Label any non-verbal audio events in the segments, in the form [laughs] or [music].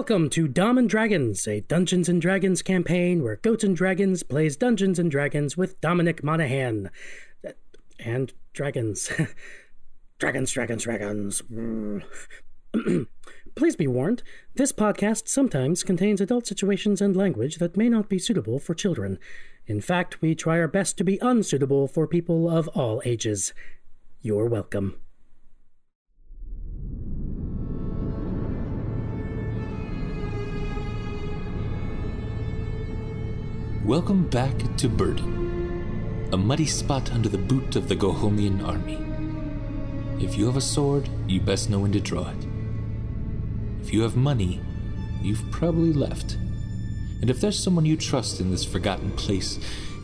Welcome to Dom and Dragons, a Dungeons and Dragons campaign where Goats and Dragons plays Dungeons and Dragons with Dominic Monaghan. And dragons. [laughs] dragons, dragons, dragons. [clears throat] Please be warned, this podcast sometimes contains adult situations and language that may not be suitable for children. In fact, we try our best to be unsuitable for people of all ages. You're welcome. Welcome back to Burden, a muddy spot under the boot of the Gohomian army. If you have a sword, you best know when to draw it. If you have money, you've probably left. And if there's someone you trust in this forgotten place,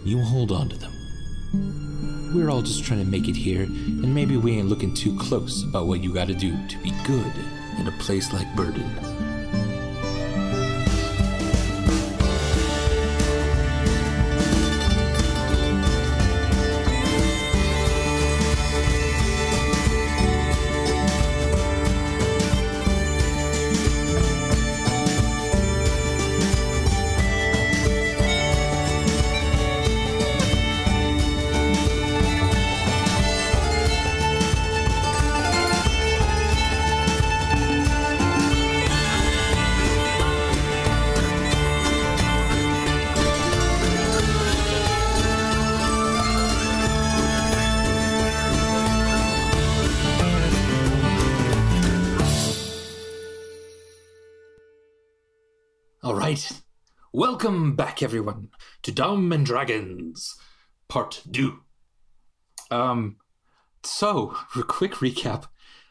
you hold on to them. We're all just trying to make it here, and maybe we ain't looking too close about what you gotta do to be good in a place like Burden. All right. Welcome back, everyone, to Dom and Dragons, Part 2. Um, so, [laughs] a quick recap.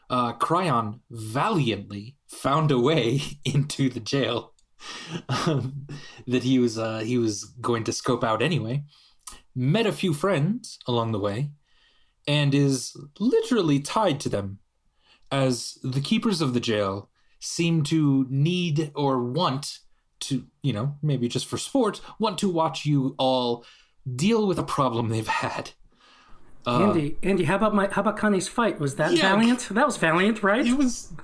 Uh, Cryon valiantly found a way [laughs] into the jail um, that he was uh, he was going to scope out anyway. Met a few friends along the way, and is literally tied to them, as the keepers of the jail seem to need or want to, you know, maybe just for sport, want to watch you all deal with a problem they've had. Uh, Andy, Andy, how about my how about Connie's fight? Was that Yeah. valiant? That was valiant, right? it was. [laughs]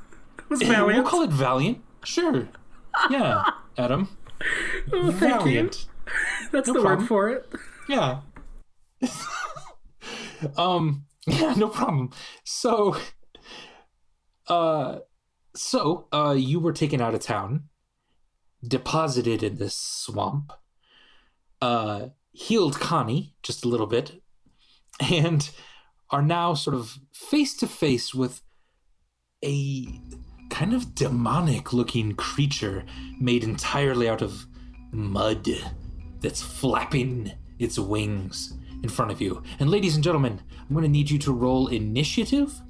It was We'll call it Valiant. Sure. Yeah, Adam. [laughs] Oh, thank Valiant. you. That's No the problem. word for it. Yeah. [laughs] um. Yeah. No problem. So. Uh. So. Uh. You were taken out of town. Deposited in this swamp. Uh. Healed Connie just a little bit, and are now sort of face to face with a kind of demonic looking creature made entirely out of mud that's flapping its wings in front of you. And ladies and gentlemen, I'm going to need you to roll initiative,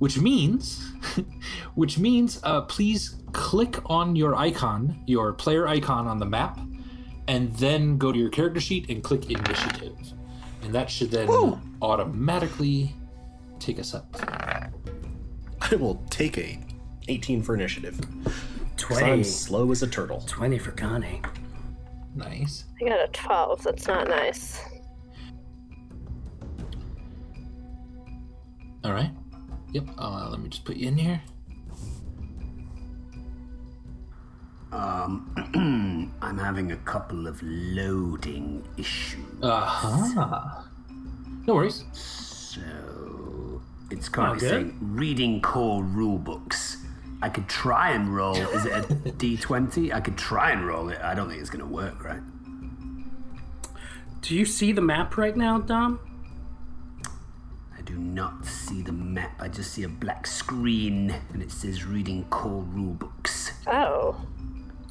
which means [laughs] which means uh, please click on your icon, your player icon on the map, and then go to your character sheet and click initiative. And that should then automatically take us up. I will take a 18 for initiative. 20. I'm slow as a turtle. 20 for Connie. Nice. I got a 12. That's not nice. All right. Yep. Uh, let me just put you in here. Um, [clears throat] I'm having a couple of loading issues. Uh huh. No worries. So it's currently Oh, saying reading core rule books. I could try and roll. Is it a [laughs] d20? I could try and roll it. I don't think it's going to work, right? Do you see the map right now, Dom? I do not see the map. I just see a black screen and it says reading core rule books. Oh.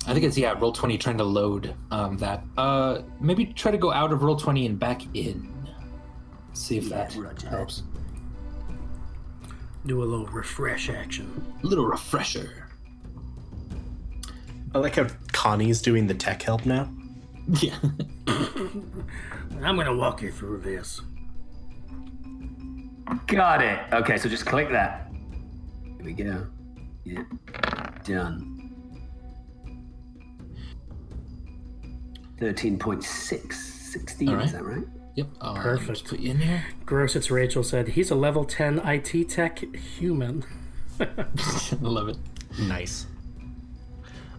I think it's yeah. Roll twenty trying to load um, that. Uh, maybe try to go out of Roll20 and back in. See if that roger that. helps. Do a little refresh action. A little refresher. I like how Connie's doing the tech help now. [laughs] Yeah. [laughs] I'm going to walk you through this. Got it. Okay, so just click that. Here we go. Yeah. Done. 13.6. 16, All right. is that right? Yep. Let Perfect. just put you in here. Gross, it's Rachel said, he's a level 10 IT tech human. I [laughs] [laughs] love it. Nice.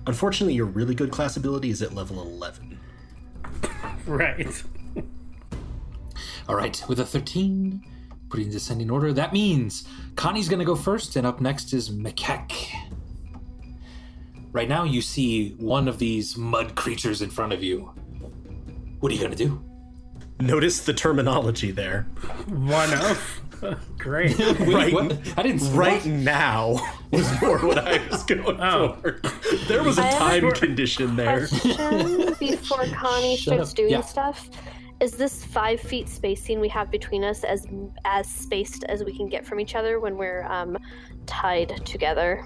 Unfortunately, your really good class ability is at level 11. [laughs] Right. All right, with a 13, putting the descending order, that means Connie's going to go first, and up next is Mekek. Right now, you see one of these mud creatures in front of you. What are you going to do? Notice the terminology there. One of. Great. [laughs] Wait, Right- what? I didn't Right what? now was more what I was going Oh. for. There was a I time condition there. Before Connie Shut starts up. doing Yeah. stuff. Is this five feet spacing we have between us as as spaced as we can get from each other when we're um, tied together?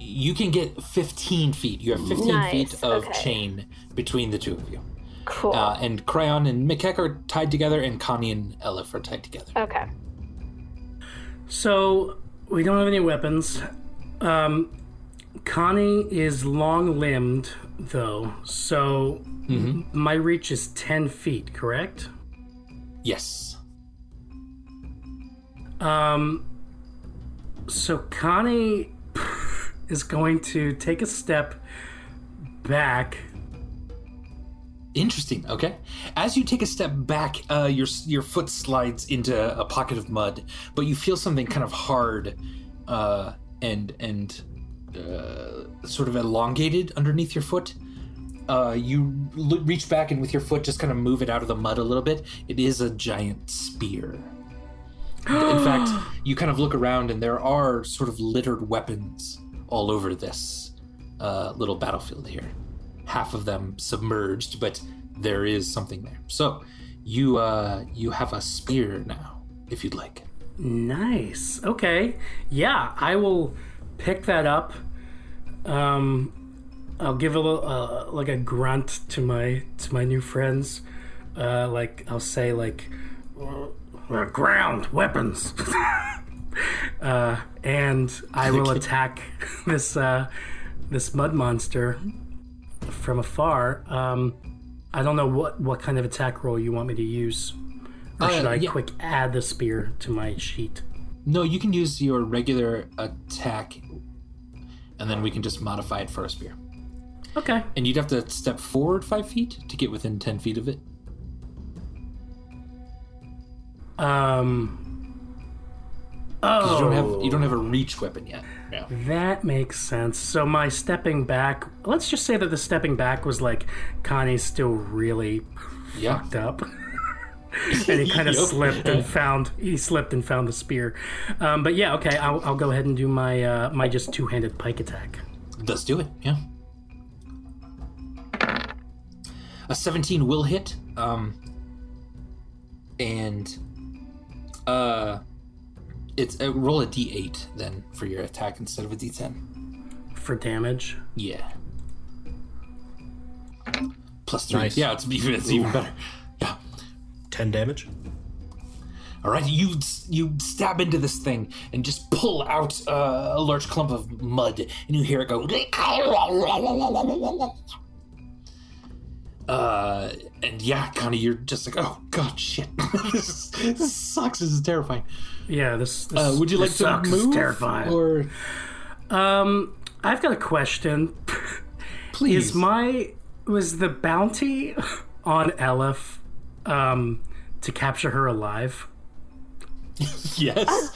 You can get 15 feet. You have 15 Nice, feet of okay. chain between the two of you. Cool. Uh, and Cryon and Mekek are tied together, and Connie and Elif are tied together. okay. So we don't have any weapons. Um, Connie is long limbed, though, so my reach is 10 feet, correct? Yes. Um, so Connie [laughs] is going to take a step back. Interesting. Okay. As you take a step back, uh, your your foot slides into a pocket of mud, but you feel something kind of hard, uh, and and uh, sort of elongated underneath your foot. Uh, you l- reach back and with your foot just kind of move it out of the mud a little bit. It is a giant spear. In fact, [gasps] you kind of look around and there are sort of littered weapons all over this uh, little battlefield here half of them submerged, but there is something there. So you uh you have a spear now, if you'd like. Nice. Okay. Yeah, I will pick that up. Um, I'll give a little, uh, like a grunt to my to my new friends. Uh, like I'll say like, ground weapons. [laughs] uh, and I will [laughs] attack [laughs] this uh, this mud monster from afar. Um, I don't know what what kind of attack roll you want me to use. Or Uh, should I yeah. quick add the spear to my sheet? No, you can use your regular attack, and then we can just modify it for a spear. Okay. And you'd have to step forward five feet to get within ten feet of it. Um. Oh, You don't have you don't have a reach weapon yet. Yeah. that makes sense. So my stepping back. Let's just say that the stepping back was like Connie's still really Yeah. fucked up. [laughs] and he [laughs] kind of Yep. slipped and found he slipped and found the spear. Um, but yeah, okay, I'll, I'll go ahead and do my uh, my just two handed pike attack. Let's do it. Yeah. A 17 will hit. Um, and uh, it's uh, roll a d8 then for your attack instead of a d10. for damage. Yeah. Plus three. Nice. Yeah, it's even it's even better. Yeah. 10 damage. All right, you you stab into this thing and just pull out uh, a large clump of mud, and you hear it go. [laughs] Uh, and yeah, Connie, you're just like, oh god, shit, [laughs] this, this sucks. This is terrifying. Yeah, this. this Uh, would you like to move? terrifying. Or Um, I've got a question. [laughs] please, Is my was the bounty on Elif um, to capture her alive? [laughs] yes.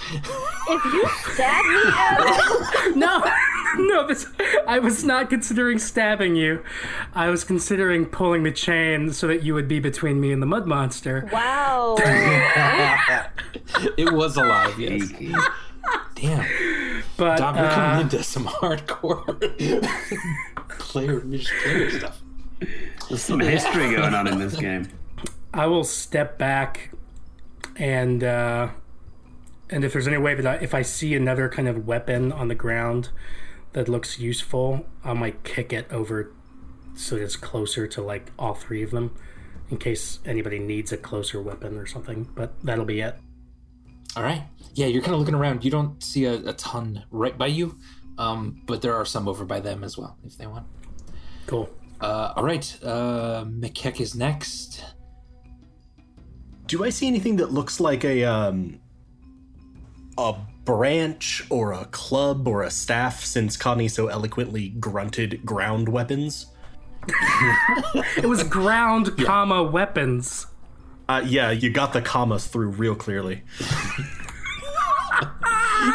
If you stab me, [laughs] No, no. This I was not considering stabbing you. I was considering pulling the chain so that you would be between me and the mud monster. wow. [laughs] it was alive. Yes. Damn, But Dom, you're uh, coming into some hardcore player player stuff. There's some history going on in this game. I will step back and uh, and if there's any way that I, if I see another kind of weapon on the ground that looks useful, I might kick it over so it's closer to like all three of them, in case anybody needs a closer weapon or something. But that'll be it. All right. Yeah, you're kind of looking around. You don't see a, a ton right by you, um, but there are some over by them as well if they want. Cool. Uh, all right. Uh, Mekek is next. Do I see anything that looks like a um a branch or a club or a staff since Connie so eloquently grunted ground weapons? [laughs] It was ground, comma, weapons. Uh, yeah, you got the commas through real clearly. [laughs]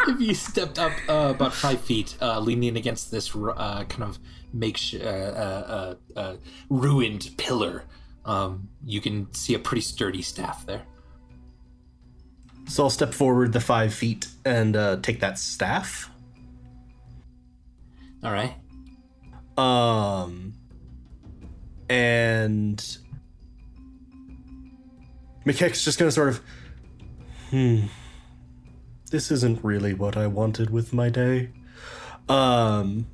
if you stepped up uh, about five feet, uh, leaning against this uh, kind of makeshift, uh, uh, uh, uh, ruined pillar, um, you can see a pretty sturdy staff there. So I'll step forward the five feet and uh, take that staff. All right. Um, and McKeck's just gonna sort of, hmm, this isn't really what I wanted with my day. Um,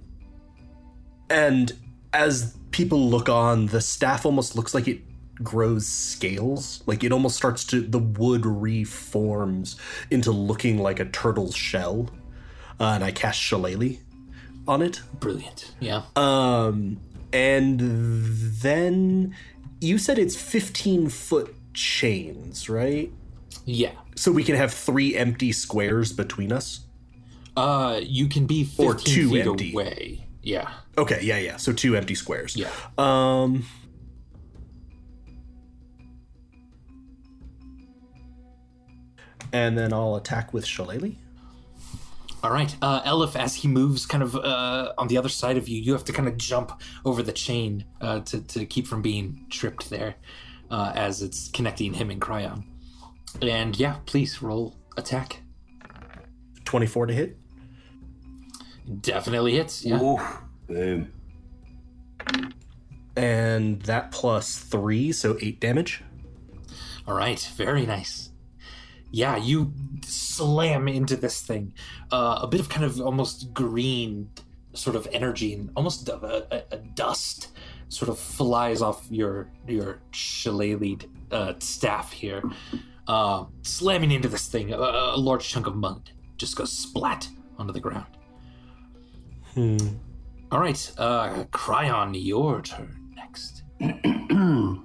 and as people look on, the staff almost looks like it grows scales. Like it almost starts to, the wood reforms into looking like a turtle's shell. Uh, and I cast Shillelagh on it. Brilliant. Yeah. Um, and then you said it's 15 foot chains, right? Yeah. So we can have three empty squares between us? Uh, you can be 15 Or two feet empty. away. Yeah. Okay, yeah, yeah. So two empty squares. Yeah. Um. And then I'll attack with Shillelagh. All right, uh, Elif, as he moves kind of uh, on the other side of you, you have to kind of jump over the chain uh, to, to keep from being tripped there uh, as it's connecting him and Cryon. And yeah, please roll attack. 24 to hit. Definitely hits. Yeah. Oof. Boom. And that plus three, so eight damage. All right, very nice. Yeah, you slam into this thing. Uh, a bit of kind of almost green sort of energy and almost a, a, a dust sort of flies off your your shillelagh uh, staff here, uh, slamming into this thing. A, a large chunk of mud just goes splat onto the ground. Hmm. All right, uh, Cryon, your turn next. [clears throat]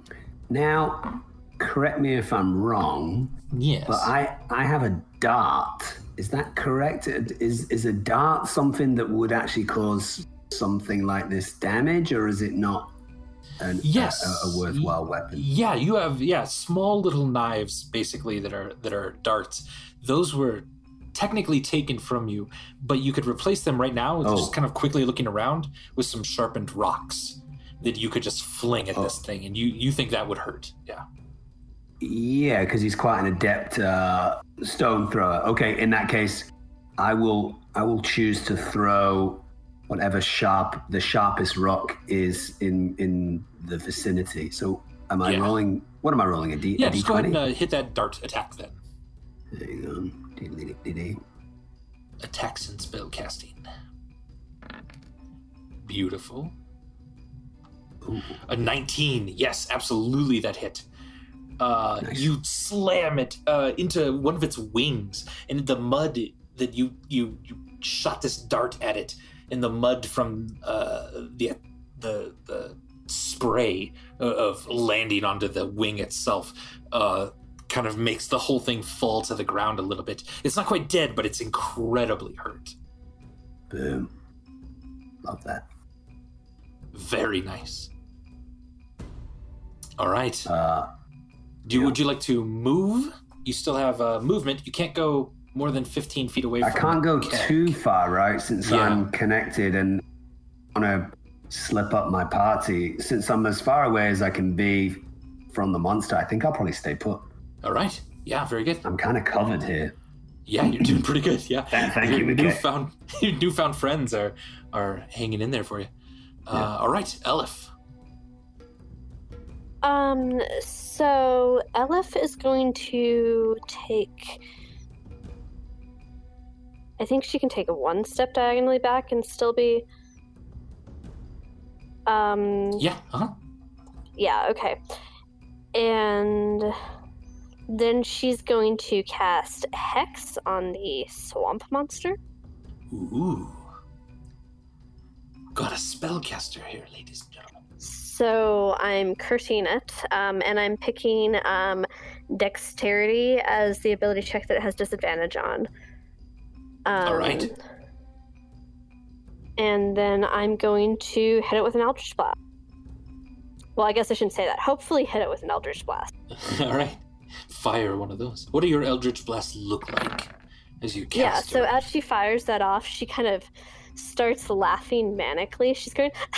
Now, correct me if I'm wrong, Yes. but I I have a dart. Is that correct? Is is a dart something that would actually cause something like this damage, or is it not? An, Yes. a, a worthwhile weapon. Yeah, you have yeah small little knives basically that are that are darts. Those were technically taken from you, but you could replace them right now. Oh. Just kind of quickly looking around with some sharpened rocks that you could just fling at this thing, and you you think that would hurt? Yeah. Yeah, because he's quite an adept uh, stone thrower. Okay, in that case, I will I will choose to throw whatever sharp the sharpest rock is in in the vicinity. So am I Yeah. rolling? What am I rolling? A D? Yeah, a just go ahead and uh, hit that dart attack then. There you Dee-dee-dee-dee-dee. Attacks and spell casting. Beautiful. Ooh. A 19. Yes, absolutely that hit. Uh, Nice. You slam it uh, into one of its wings, and the mud that you you, you shot this dart at it, and the mud from uh, the the the spray of landing onto the wing itself uh, kind of makes the whole thing fall to the ground a little bit. It's not quite dead, but it's incredibly hurt. Boom. Love that. Very nice. All right. Uh, Do yeah. would you like to move? You still have uh, movement. You can't go more than fifteen feet away. I can't go Keck. too far, right? Since Yeah. I'm connected and want to slip up my party. Since I'm as far away as I can be from the monster, I think I'll probably stay put. All right. Yeah, very good. I'm kind of covered here. Yeah, you're doing pretty good. Yeah. Thank- thank you, Your Mickey. newfound [laughs] your newfound friends are are hanging in there for you. Uh, all right, Elif. Um, so Elif is going to take. I think she can take a one step diagonally back and still be. Um, Yeah. Uh-huh. yeah, okay. And then she's going to cast Hex on the swamp monster. Ooh. Got a spellcaster here, ladies and gentlemen. So I'm cursing it, um, and I'm picking um, Dexterity as the ability check that it has disadvantage on. Um, All right. And then I'm going to hit it with an Eldritch Blast. Well, I guess I shouldn't say that. Hopefully, hit it with an Eldritch Blast. [laughs] All right. Fire one of those. What do your Eldritch Blasts look like as you cast yeah, so your- as she fires that off, she kind of starts laughing manically. She's going, [laughs]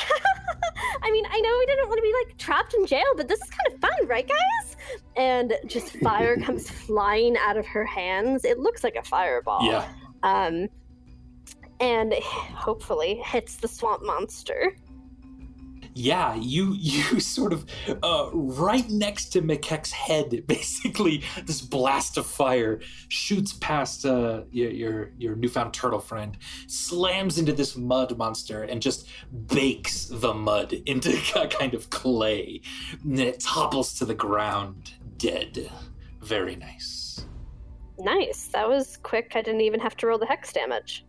I mean, I know we didn't want to be like trapped in jail, but this is kind of fun, right, guys? And just [laughs] fire comes flying out of her hands. It looks like a fireball. Yeah. Um, and [sighs] hopefully hits the swamp monster. Yeah, you [laughs] you sort of uh, right next to McKeck's head, [laughs] basically this blast of fire shoots past uh, your, your your newfound turtle friend, slams into this mud monster, and just bakes the mud [laughs] into a kind of clay. And it topples to the ground, dead. Very nice. Nice. That was quick. I didn't even have to roll the hex damage.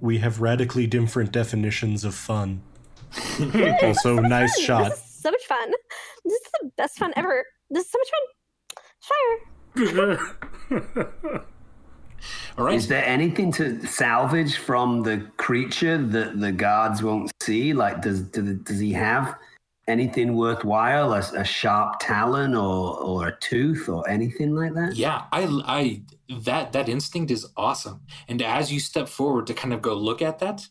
We have radically different definitions of fun. [laughs] also, [laughs] nice Fun. shot. This is so much fun. This is the best fun ever. This is so much fun. Fire. [laughs] All right. Is there anything to salvage from the creature that the guards won't see? Like, does do, does he have anything worthwhile? A, a sharp talon or or a tooth or anything like that? Yeah, I, I, that that instinct is awesome. And as you step forward to kind of go look at that,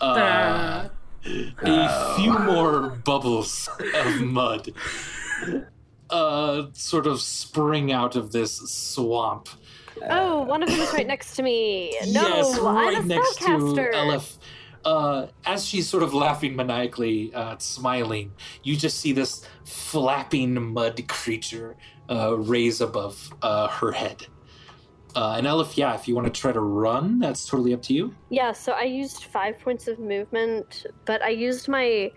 uh, a few more bubbles of mud, uh, sort of spring out of this swamp. Oh, one of them is right next to me. No, yes, right next to. Elif. Uh, as she's sort of laughing maniacally, uh, smiling, you just see this flapping mud creature uh, raise above uh, her head. Uh, and Elif, yeah, if you want to try to run, that's totally up to you. Yeah, so I used five points of movement, but I used my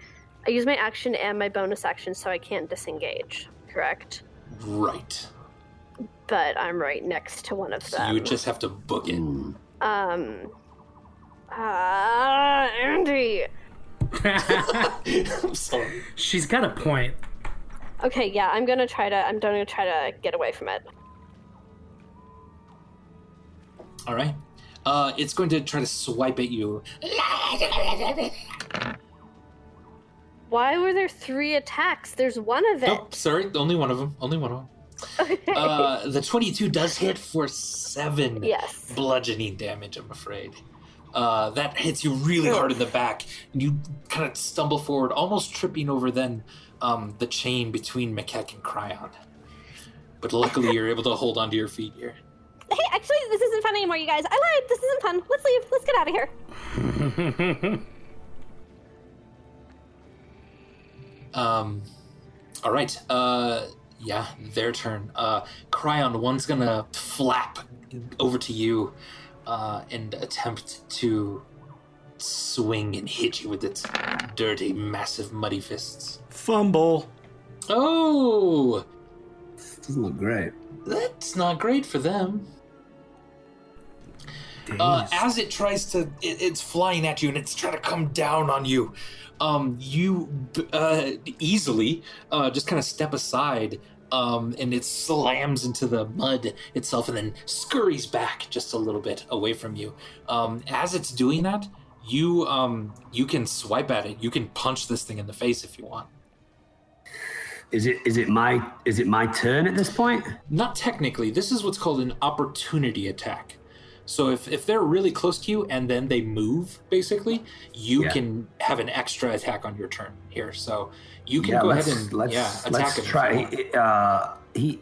I used my action and my bonus action, so I can't disengage. Correct. Right. But I'm right next to one of So them. you just have to book it. Hmm. Um. Ah, Andy. [laughs] I'm sorry. She's got a point. Okay, yeah, I'm gonna try to. I'm gonna try to get away from it. All right. Uh, it's going to try to swipe at you. Why were there three attacks? There's one of it. Nope, sorry, only one of them. Only one of them. Uh, the 22 does hit for seven yes. bludgeoning damage, I'm afraid. Uh, that hits you really hard in the back, and you kind of stumble forward, almost tripping over then um, the chain between Makek and Cryon. But luckily, you're able to hold onto your feet here. Hey, actually, this isn't fun anymore, you guys. I lied. This isn't fun. Let's leave. Let's get out of here. [laughs] Um, all right. Uh, yeah, their turn. Uh, Cryon, one's gonna flap over to you uh, and attempt to swing and hit you with its dirty, massive, muddy fists. Fumble. Oh, Doesn't look great. that's not great for them. Uh, as it tries to, it, it's flying at you and it's trying to come down on you. Um, you uh, easily uh, just kind of step aside, um, and it slams into the mud itself, and then scurries back just a little bit away from you. Um, as it's doing that, you um, you can swipe at it. You can punch this thing in the face if you want. Is it is it my is it my turn at this point? Not technically. This is what's called an opportunity attack. So if, if they're really close to you and then they move, basically, you Yeah. can have an extra attack on your turn here. So you can yeah, go ahead and let's, yeah attack let's try. Uh, he,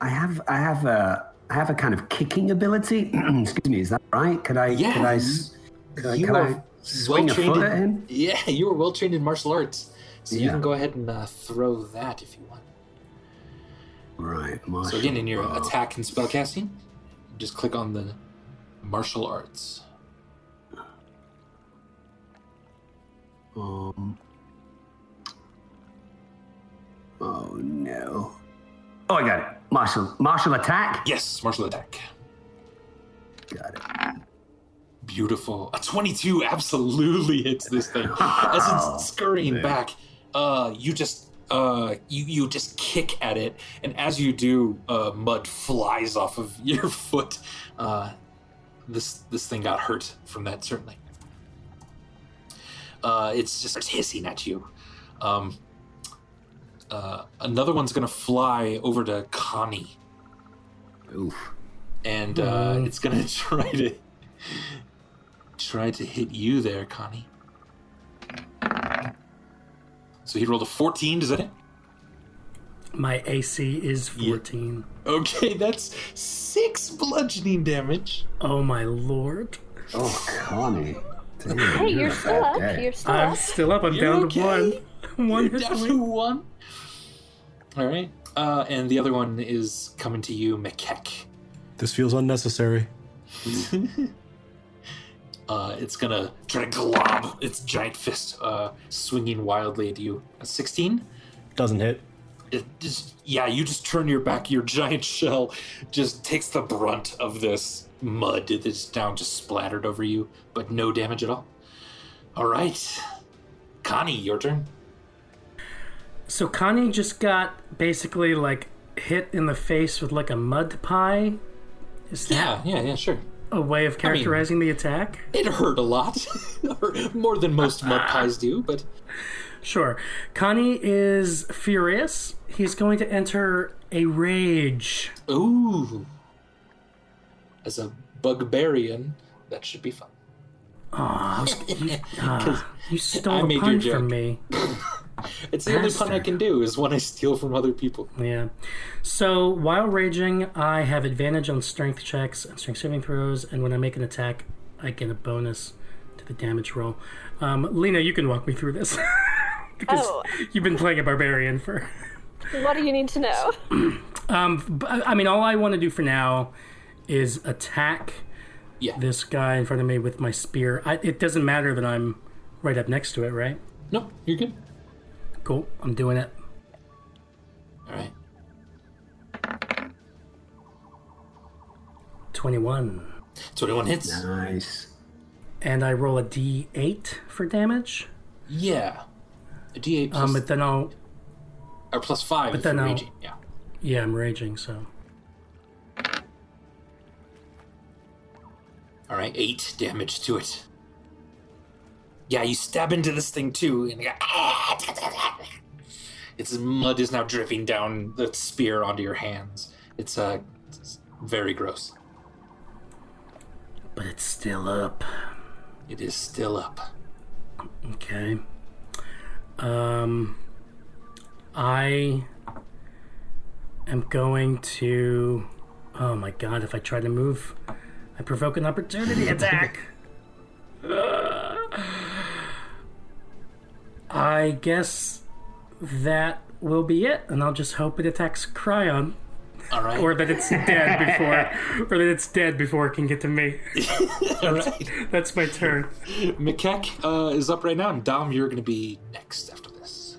I have I have a I have a kind of kicking ability. [clears throat] Excuse me, is that right? Could I? Yeah, Could I? Could I, you could I swing well-trained foot in- at him? Yeah, [laughs] you were well trained in martial arts, so you can go ahead and uh, throw that if you want. Right. So again, in your attack and spellcasting, just click on the martial arts. Um. Oh no. Oh, I got it. Martial martial attack. Yes, martial attack. Got it. Beautiful. A 22 absolutely hits this thing. As it's [laughs] scurrying man. back, uh, you just uh, you you just kick at it, and as you do, uh, mud flies off of [laughs] your foot, uh, this this thing got hurt from that certainly. Uh, it's just hissing at you. Um, uh, another one's gonna fly over to Connie, Oof. and uh, it's gonna [laughs] try to try to hit you there, Connie. So he rolled a 14. Does that hit? My AC is 14. Okay, that's six bludgeoning damage. Oh my lord. Oh, Connie. Damn, Hey, you're you're still up. day. You're still I'm up. still up. I'm You're down okay. to one. [laughs] One You're down to one. All right. Uh, and the other one is coming to you, McKeck. This feels unnecessary. [laughs] Uh, it's gonna try to glob its giant fist, uh, swinging wildly at you. A 16? Doesn't hit. It just, yeah, you just turn your back. Your giant shell just takes the brunt of this mud that's down, just splattered over you, but no damage at all. All right, Connie, your turn. So Connie just got basically like hit in the face with like a mud pie. Is that Yeah, yeah, yeah, sure. a way of characterizing the attack? It hurt a lot, [laughs] more than most [laughs] mud pies do, but Sure. Connie is furious. He's going to enter a rage. ooh, as a bugbearian, that should be fun. Oh, you, [laughs] ah, you stole a pun from me. [laughs] It's the only pun I can do is when I steal from other people. Yeah. So while raging, I have advantage on strength checks and strength saving throws, and when I make an attack, I get a bonus to the damage roll. Um, Lena, you can walk me through this [laughs] because Oh. you've been playing a barbarian for. What do you need to know? [clears throat] Um, b- I mean, all I want to do for now is attack Yeah. this guy in front of me with my spear. I, it doesn't matter that I'm right up next to it, right? No, you're good. Cool. I'm doing it. All right. 21. 21 hits. Nice. And I roll a d8 for damage. Yeah. A D8 plus, Um, but then I'll. or plus 5 if then I'll- raging. Yeah. Yeah, I'm raging, so. All right, 8 damage to it. Yeah, you stab into this thing too, and you go, its mud is now dripping down the spear onto your hands. It's uh, it's very gross. But it's still up. It is still up. Okay. Um. I am going to. Oh my god, if I try to move, I provoke an opportunity [laughs] attack. I guess that will be it, and I'll just hope it attacks Cryon, All right. or that it's dead [laughs] before, or that it's dead before it can get to me. [laughs] All right. [laughs] That's my turn. McKeck uh, is up right now, and Dom, you're going to be next after this.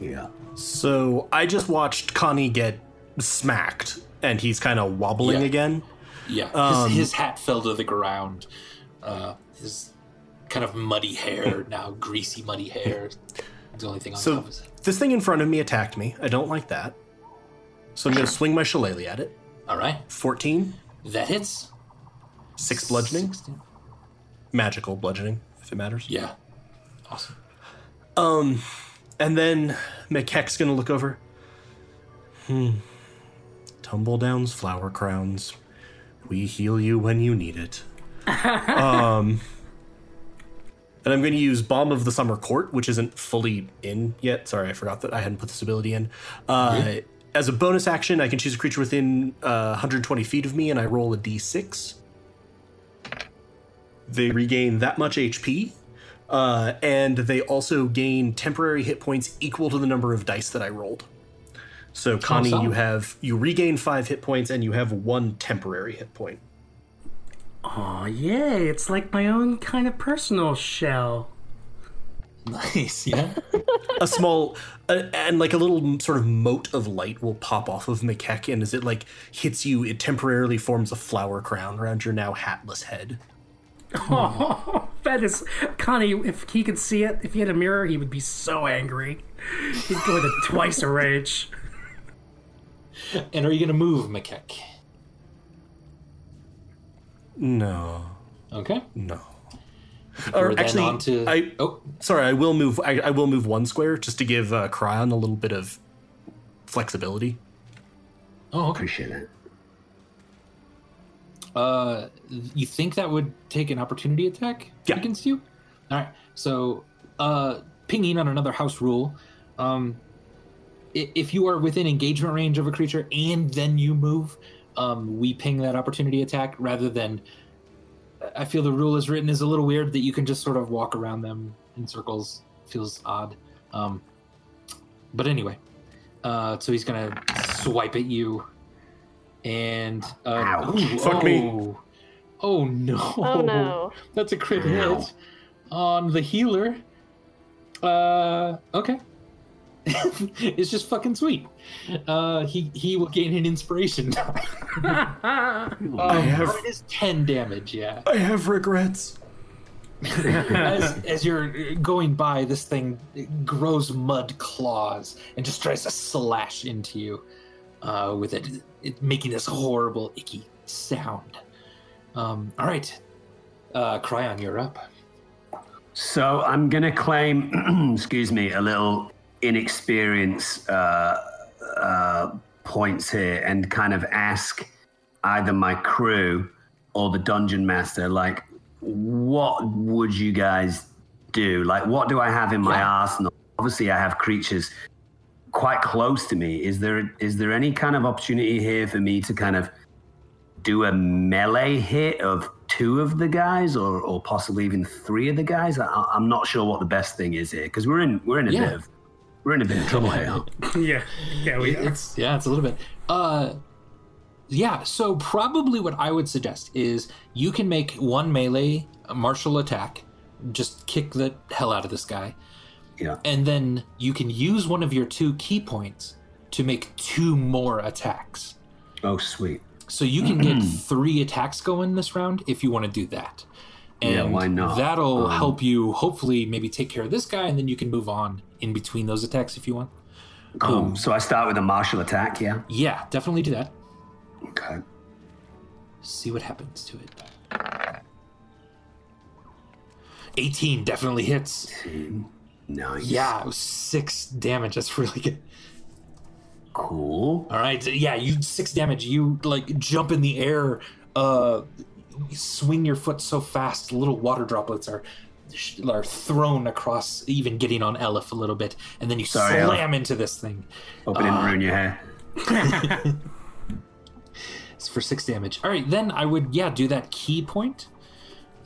Yeah. So I just watched Connie get smacked, and he's kind of wobbling Yeah. again. Yeah, his, Um, his hat fell to the ground. Uh, his kind of muddy hair now, greasy muddy hair. The only thing on So top is this thing in front of me attacked me. I don't like that. So I'm going to swing my shillelagh at it. all right. 14, That hits. 6 bludgeoning, 16. magical bludgeoning, if it matters. Yeah. Awesome. Um, and then McKeck's gonna look over. Hmm. Tumble downs, flower crowns. We heal you when you need it. [laughs] um, and I'm going to use Balm of the Summer Court, which isn't fully in yet. Sorry, I forgot that I hadn't put this ability in. Uh, As a bonus action, I can choose a creature within uh, 120 feet of me, and I roll a d6. They regain that much HP, uh, and they also gain temporary hit points equal to the number of dice that I rolled. So Connie, solid. you have you regain five hit points, and you have one temporary hit point. Oh, yay! It's like my own kind of personal shell. Nice. Yeah. A small uh, and like a little sort of mote of light will pop off of McKeck, and as it like hits you, it temporarily forms a flower crown around your now hatless head. Oh, [laughs] that is Connie. If he could see it, if he had a mirror, he would be so angry. He'd go into [laughs] twice a rage. and are you going to move, McKeck? No, Okay. no. We're Or actually, to- I Oh, sorry, I will move. I, I will move one square just to give uh, Cryon a little bit of flexibility. oh, okay. Appreciate it. Uh, you think that would take an opportunity attack Yeah. against you? All right. So, uh, pinging on another house rule. Um, if you are within engagement range of a creature and then you move, um, we ping that opportunity attack rather than. I feel the rule is written is a little weird that you can just sort of walk around them in circles. Feels odd. Um, but anyway, uh, so he's gonna swipe at you, and uh, Ouch. ooh, Fuck me. oh. Oh no! Oh no. [laughs] That's a crit hit on the healer. Uh, okay. [laughs] it's just fucking sweet. Uh, he he will gain an inspiration die. [laughs] [laughs] I Um, have It is ten damage. Yeah. I have regrets. as, as you're going by, this thing grows mud claws and just tries to slash into you uh, with it, it, making this horrible, icky sound. Um, all right, uh, Cryon, you're up. So I'm gonna claim, [clears throat] excuse me, a little inexperience uh, uh, points here, and kind of ask either my crew or the dungeon master, like, what would you guys do? Like, what do I have in my Yeah. arsenal? Obviously, I have creatures quite close to me. Is there is there any kind of opportunity here for me to kind of do a melee hit of two of the guys, or, or possibly even three of the guys. I, I'm not sure what the best thing is here because we're in we're in a Yeah. bit of we're in a bit of trouble here. [laughs] Yeah, yeah, we It- it's yeah, it's a little bit. Uh, yeah. So probably what I would suggest is you can make one melee martial attack, just kick the hell out of this guy, Yeah. and then you can use one of your two ki points to make two more attacks. Oh, sweet. So you can get [clears throat] three attacks going this round if you want to do that. And Yeah, why not? That'll Um, help you hopefully maybe take care of this guy and then you can move on in between those attacks if you want. Cool. Um, so I start with a martial attack. Yeah. Yeah, definitely do that. Okay. See what happens to it. 18 definitely hits. 18. Nice. Yeah, it was six damage. That's really good. Cool. All right, yeah, you six damage. You like jump in the air, uh, swing your foot so fast, little water droplets are are thrown across, even getting on Elif a little bit, and then you Sorry, slam into this thing. Hope I didn't ruin your hair. [laughs] It's for six damage. All right, then I would yeah do that ki point,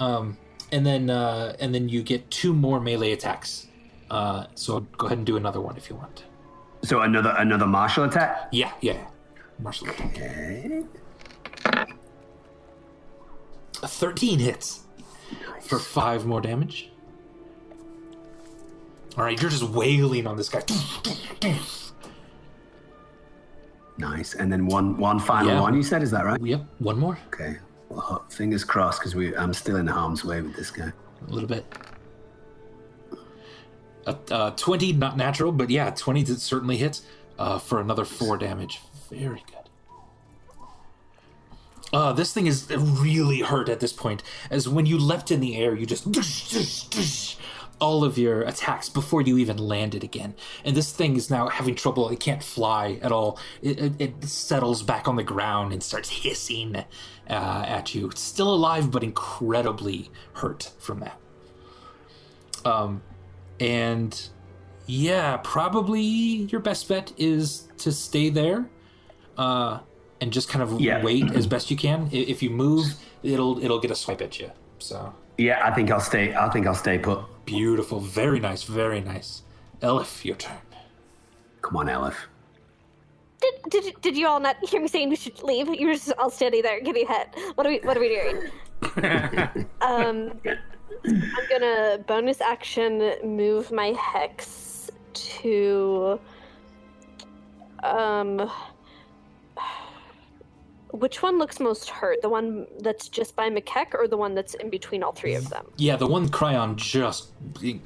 um, and then uh, and then you get two more melee attacks. Uh, so go ahead and do another one if you want. So another another martial attack. Yeah, yeah. Martial attack. Okay. Thirteen hits for five more damage. All right, you're just wailing on this guy. Nice. And then one one final Yeah. one. You said is that right? Yep, one more, Okay. Well, fingers crossed because we I'm still in harm's way with this guy. a little bit. Uh, uh, Twenty, not natural, but yeah, twenty that certainly hits uh, for another four damage. Very good. Uh, this thing is really hurt at this point, as when you leapt in the air, you just all of your attacks before you even landed again. And this thing is now having trouble. It can't fly at all. It, it, it settles back on the ground and starts hissing uh, at you. It's still alive, but incredibly hurt from that. Um, and yeah, probably your best bet is to stay there, uh, and just kind of Yeah. wait as best you can. If you move, it'll it'll get a swipe at you. So Yeah, I think I'll stay. I think I'll stay put. beautiful, very nice, very nice. Elif, your turn. Come on, Elif. Did, did, you- did you all not [laughs] hear me saying we should leave? You were just all standing there giving head. What are we what are we doing? [laughs] um, I'm gonna bonus action move my hex to um which one looks most hurt? The one that's just by McKeck or the one that's in between all three of them? Yeah, the one Cryon just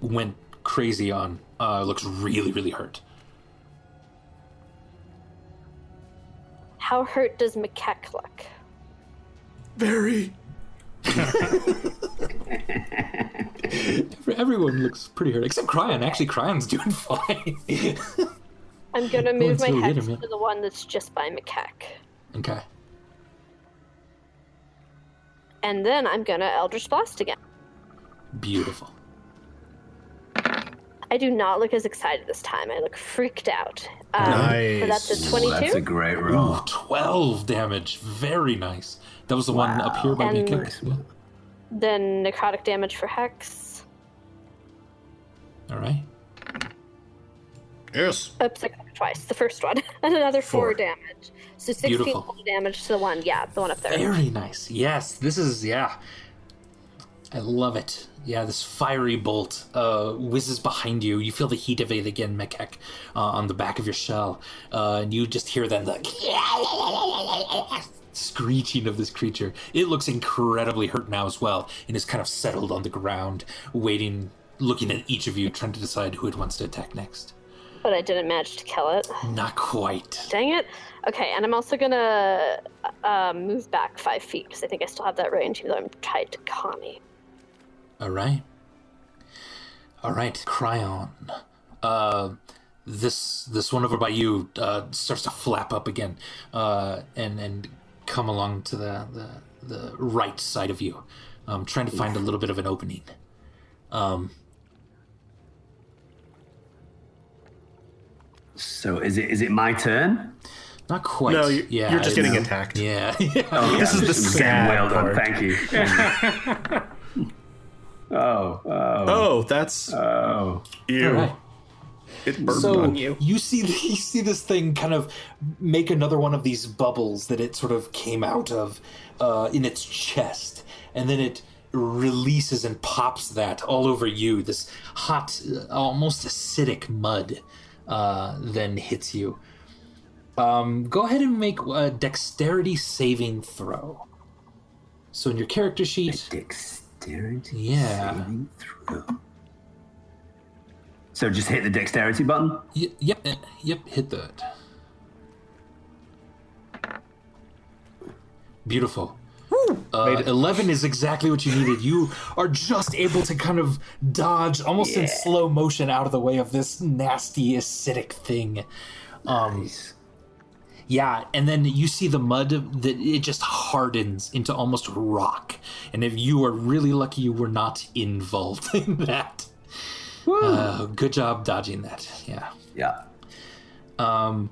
went crazy on uh, looks really, really hurt. How hurt does McKeck look? Very, [laughs] Everyone looks pretty hurt, except Cryon. Actually, Cryon's doing [laughs] fine. I'm gonna move my until hex later, man. to the one that's just by McKeck. okay. And then I'm gonna Eldritch Blast again. Beautiful. I do not look as excited this time. I look freaked out. Um, So that's a Nice. 22. That's a great roll. Ooh, 12 damage. Very nice. That was the one up here by And- Mikek. Yeah. Then necrotic damage for Hex. All right. Yes. Oops, I got it twice. The first one. and [laughs] another four, Four. damage. So 16 Beautiful. damage to the one. Yeah, the one up there. Very nice. Yes, this is yeah. I love it. Yeah, this fiery bolt uh, whizzes behind you. You feel the heat of it again, Mekek, uh, on the back of your shell, uh, and you just hear then the [laughs] screeching of this creature. It looks incredibly hurt now as well, and is kind of settled on the ground, waiting, looking at each of you, trying to decide who it wants to attack next. But I didn't manage to kill it. Not quite. Dang it. Okay, and I'm also gonna uh, move back five feet because I think I still have that range, even though I'm tied to Connie. All right. All right, Cryon. Uh, this this one over by you uh, starts to flap up again, uh, and and come along to the the, the right side of you, um, trying to find a little bit of an opening. Um, So is it is it my turn? not quite. No, you- yeah, you're just getting it's- attacked. Yeah. [laughs] [laughs] Oh, This is the Again, sad well done. part. Thank you. [laughs] oh, oh, Oh, that's oh. you. All right. It burned so on you. You see you see this thing kind of make another one of these bubbles that it sort of came out of uh, in its chest, and then it releases and pops that all over you. This hot, uh, almost acidic mud uh, then hits you. Um, go ahead and make a dexterity saving throw. So in your character sheet, Dexterity Yeah. saving throw. So just hit the dexterity button. Y- yep, eh, yep, hit that. Beautiful. Uh, 11 is exactly what you needed. You are just able to kind of dodge almost in slow motion out of the way of this nasty acidic thing. Um, Nice. yeah, and then you see the mud that it just hardens into almost rock. And if you are really lucky, you were not involved [laughs] in that. Uh, good job dodging that. Yeah. Yeah. Um,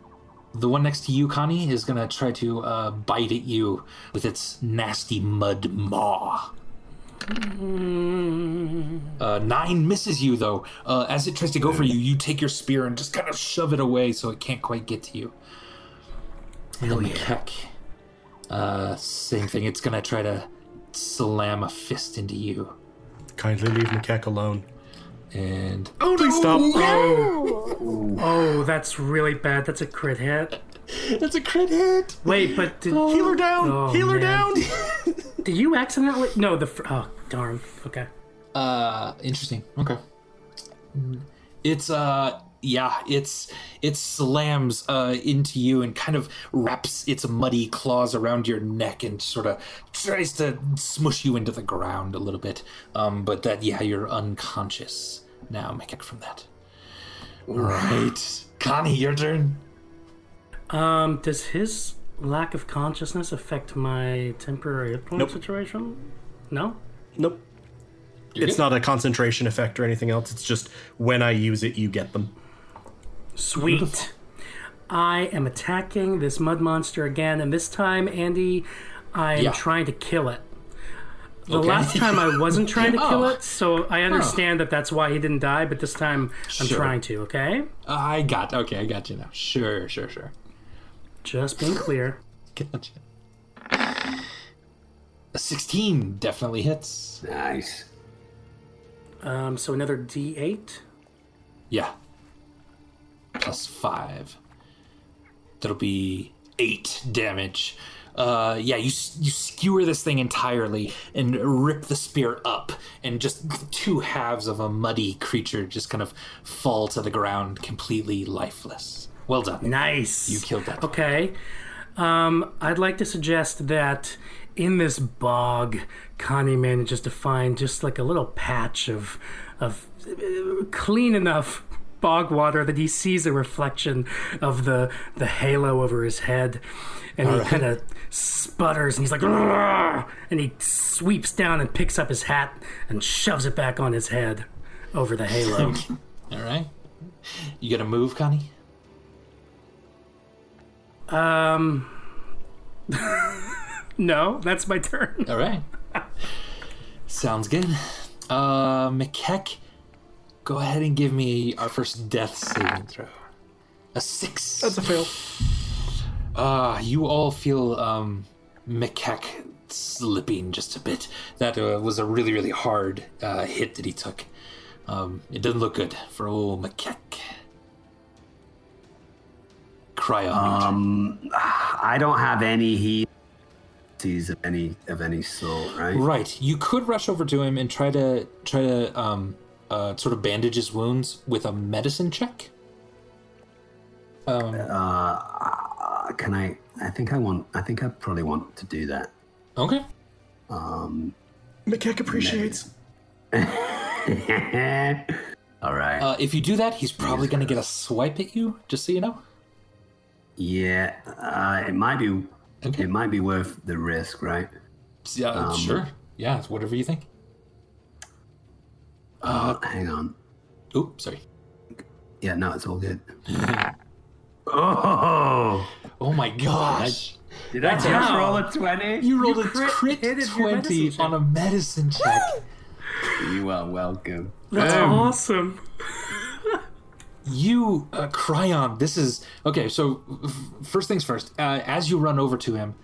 the one next to you, Connie, is gonna try to uh, bite at you with its nasty mud maw. Uh, nine misses you though. Uh, as it tries to go for you, you take your spear and just kind of shove it away so it can't quite get to you. And then Mekek, uh, same thing. It's gonna try to slam a fist into you. Kindly leave McKeck alone. And Oh, please stop. Oh, that's really bad. That's a crit hit. that's a crit hit. Wait, but did, Heal her down. Oh, Heal her man. down. [laughs] did you accidentally? No, the. Fr- oh, darn. Okay. Uh, interesting. Okay. It's uh, yeah, it's it slams uh into you and kind of wraps its muddy claws around your neck and sort of tries to smush you into the ground a little bit. Um, but that yeah, you're unconscious now. Make it from that. All right, Connie, your turn. Um, does his lack of consciousness affect my temporary hit point Nope. situation? No. Nope. You're it's good. not a concentration effect or anything else. It's just when I use it, you get them. Sweet. I am attacking this mud monster again, and this time, Andy, I am Yeah. trying to kill it. The Okay. last time I wasn't [laughs] trying to kill Oh. it, so I understand that that's why he didn't die, but this time I'm Sure. trying to, okay? I got okay. I got you now. Sure, sure, sure. Just being clear. [laughs] Gotcha. A sixteen definitely hits. Nice. Um, so another D8. Yeah. Plus five. That'll be eight damage. Uh, yeah, you you skewer this thing entirely and rip the spear up, and just two halves of a muddy creature just kind of fall to the ground, completely lifeless. Well done. Nice. You killed that. Okay. Um, I'd like to suggest that in this bog, Connie manages to find just like a little patch of of uh, clean enough bog water that he sees a reflection of the the halo over his head, and he right. kind of sputters and he's like, "Argh!" and he sweeps down and picks up his hat and shoves it back on his head over the halo. [laughs] All right. You gonna move, Connie? um, [laughs] no, that's my turn. All right. Sounds good. Uh, McKeck, go ahead and give me our first death saving throw. A six. That's a fail. Uh, you all feel um, McKeck slipping just a bit. That uh, was a really, really hard uh, hit that he took. Um, it doesn't look good for old McKeck. Cryon. Um, I don't have any heat He's of any of any sort, right? Right. You could rush over to him and try to try to um uh sort of bandages wounds with a medicine check. Um Uh, can I? I think I want. I think I probably want to do that. okay. Um, McKeck appreciates. [laughs] all right. Uh if you do that, he's probably going to get a swipe at you, just so you know. yeah, uh, it might be. Okay. It might be worth the risk, right? Yeah, Um, sure. Yeah, it's whatever you think. Uh, hang on. Oop, sorry. Yeah, no, it's all good. [laughs] oh, Oh my gosh. did I just Wow. roll a twenty? You rolled a crit crit, 20 on a medicine check. You are welcome. That's Um, awesome. you uh, cryon this is okay so f- first things first uh, as you run over to him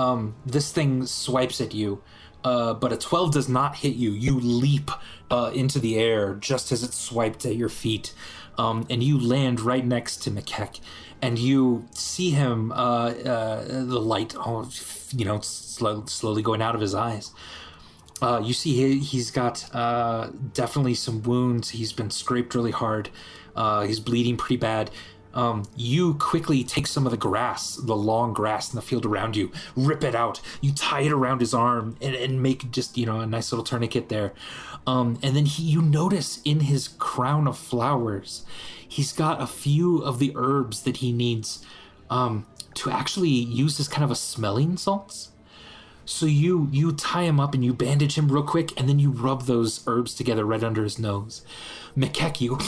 um, this thing swipes at you uh, but a 12 does not hit you you leap uh, into the air just as it swiped at your feet um, and you land right next to McKeck and you see him uh, uh, the light oh, you know slow, slowly going out of his eyes uh, you see he, he's got uh, definitely some wounds. He's been scraped really hard. He's bleeding pretty bad. Um, you quickly take some of the grass, the long grass in the field around you, rip it out. You tie it around his arm and, and make just you know a nice little tourniquet there. Um, and then he, you notice in his crown of flowers, he's got a few of the herbs that he needs um, to actually use as kind of a smelling salts. So you you tie him up and you bandage him real quick, and then you rub those herbs together right under his nose. McKeck, you,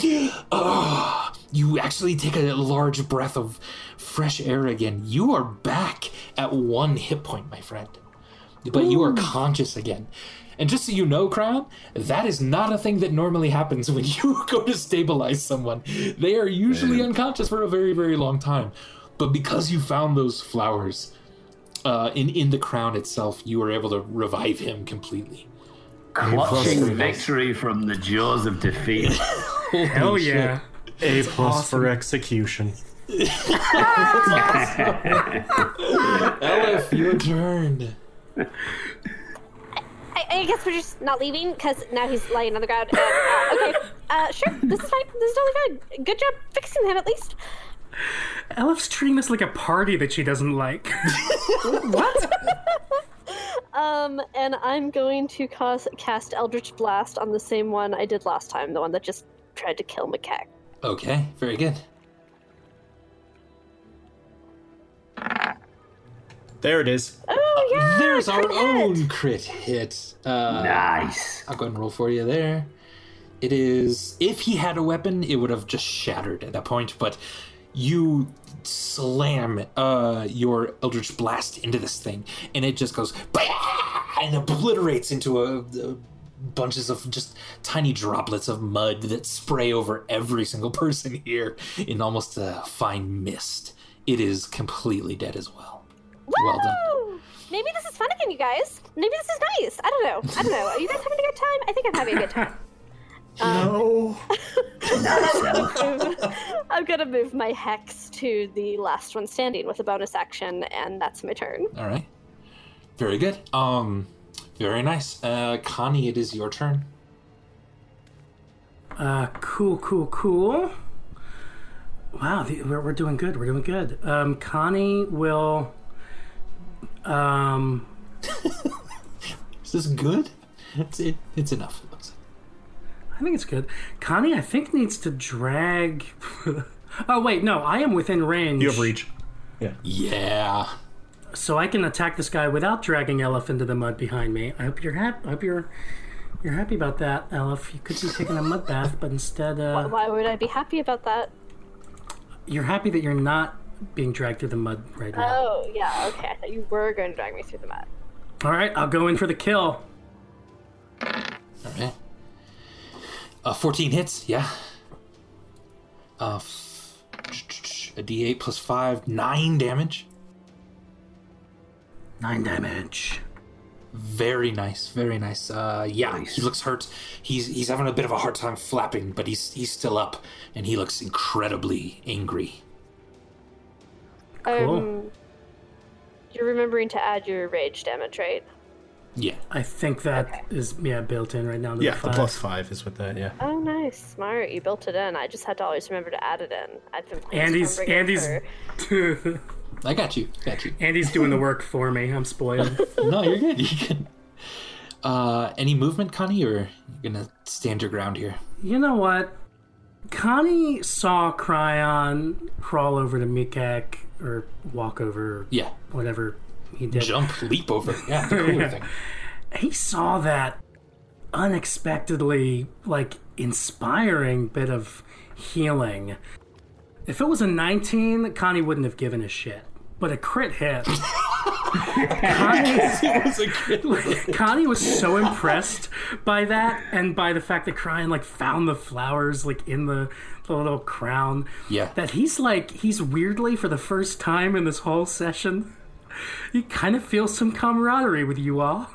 ah, [gasps] you actually take a large breath of fresh air again. You are back at one hit point, my friend, but you are conscious again. And just so you know, Crown, that is not a thing that normally happens when [laughs] you go to stabilize someone. They are usually unconscious for a very, very long time. But because you found those flowers, uh, in in the crown itself, you were able to revive him completely. Clutching victory from the jaws of defeat. [laughs] Hell Holy shit. yeah. A plus for execution. [laughs] Elif, your turn. I, I guess we're just not leaving because now he's lying on the ground. And, uh, okay, uh, sure, this is fine. This is totally fine. Good job fixing him at least. Elif's treating this like a party that she doesn't like. [laughs] What? Um, and I'm going to cause, cast Eldritch Blast on the same one I did last time, the one that just tried to kill McKeck. Okay, very good. There it is. Oh yeah, There's our hit. own crit hit. Uh, nice. I'll go ahead and roll for you there. It is. If he had a weapon, it would have just shattered at that point. But you slam uh, your Eldritch Blast into this thing, and it just goes and obliterates into a, a bunches of just tiny droplets of mud that spray over every single [laughs] person here in almost a fine mist. It is completely dead as well. Well done. Maybe this is fun again, you guys. Maybe this is nice. I don't know. I don't know. Are you guys having a good time? I think I'm having a good time. No. [laughs] I'm gonna move my hex to the last one standing with a bonus action, and that's my turn. All right. Very good. Um, very nice. Uh, Connie, it is your turn. Uh, cool, cool, cool. Wow, the, we're, we're doing good. We're doing good. Um, Connie will um, [laughs] Is this good? It's it, it's enough. It looks. I think it's good. Connie, I think needs to drag. [laughs] oh wait, no, I am within range. You have reach. Yeah. Yeah. so I can attack this guy without dragging Elif into the mud behind me. I hope you're happy. I hope you're you're happy about that, Elif. You could be taking a mud bath, but instead, uh, Why would I be happy about that? you're happy that you're not being dragged through the mud right now. Oh, yeah, okay. I thought you were going to drag me through the mud. All right, I'll go in for the kill. All right. Uh, 14 hits. Yeah. Uh, f- a D8 plus five, nine damage. Nine damage. Very nice, very nice. Uh, yeah, Nice. he looks hurt. He's he's having a bit of a hard time flapping, but he's he's still up, and he looks incredibly angry. Cool. Um, you're remembering to add your rage damage, right? Yeah. I think that is yeah built in right now. Yeah, the, the five. plus is with that, yeah. Oh, nice. Smart. You built it in. I just had to always remember to add it in. I've been Andy's Andy's [laughs] I got you. Got you. Andy's doing the work for me. I'm spoiled. [laughs] No, you're good. You're good. Uh, any movement, Connie, or you're gonna stand your ground here? You know what? Connie saw Cryon crawl over to Mikak or walk over, Yeah. whatever he did. Jump, leap over. [laughs] Yeah, the cooler thing. [laughs] He saw that unexpectedly, like, inspiring bit of healing. If it was a 19, Connie wouldn't have given a shit. But a crit hit. [laughs] Connie, was a crit. Connie was so impressed by that and by the fact that Cryon like found the flowers like in the, the little crown. Yeah. That he's like he's weirdly for the first time in this whole session, he kind of feels some camaraderie with you all.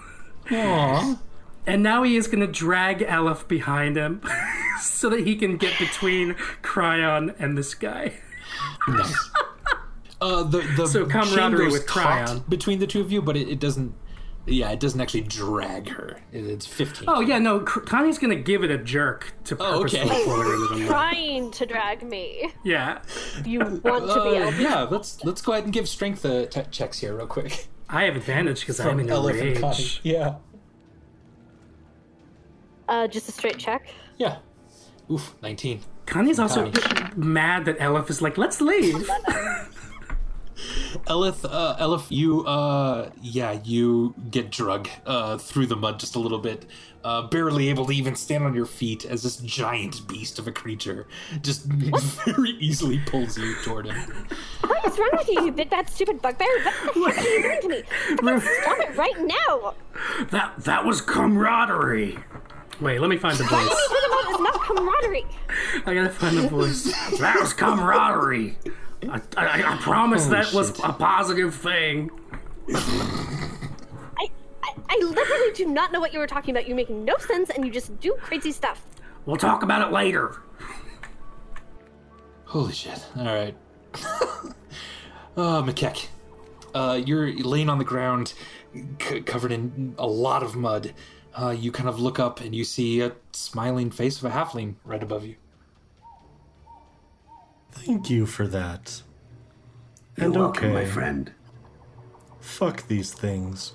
Aww. And now he is gonna drag Elif behind him [laughs] so that he can get between Cryon and this guy. Nice. Uh, the the So camaraderie with Cryon. between the two of you, but it, it doesn't. Yeah, it doesn't actually drag her. It's fifteen. Oh yeah, no, Cr- Connie's gonna give it a jerk to Oh, purposefully okay. pull her into the [laughs] mud. trying to drag me. Yeah. You want to be Uh, able yeah, let's let's go ahead and give strength uh, t- checks here real quick. I have advantage because I'm in a Elephant Connie. rage. Yeah, Uh, just a straight check. yeah. Oof, nineteen. Connie's also Connie. mad that Elif is like, let's leave. [laughs] Elith, uh, Elif, you, uh, yeah, you get drug uh, through the mud just a little bit, uh, barely able to even stand on your feet as this giant beast of a creature just [laughs] very easily pulls you toward him. What is wrong with you, you big that stupid bugbear? What the heck are you doing to me? Stop it right now! that that was camaraderie. Wait, let me find the voice. Through the mud is not camaraderie. I gotta find the voice. [laughs] That was camaraderie. I, I, I promise Holy that was a positive thing. I, I, I literally do not know what you were talking about. You make no sense and you just do crazy stuff. We'll talk about it later. Holy shit. All right. [laughs] uh, McKeck, uh, you're laying on the ground, c- covered in a lot of mud. Uh, you kind of look up and you see a smiling face of a halfling right above you. Thank you for that. You're And welcome, okay. my friend. Fuck these things.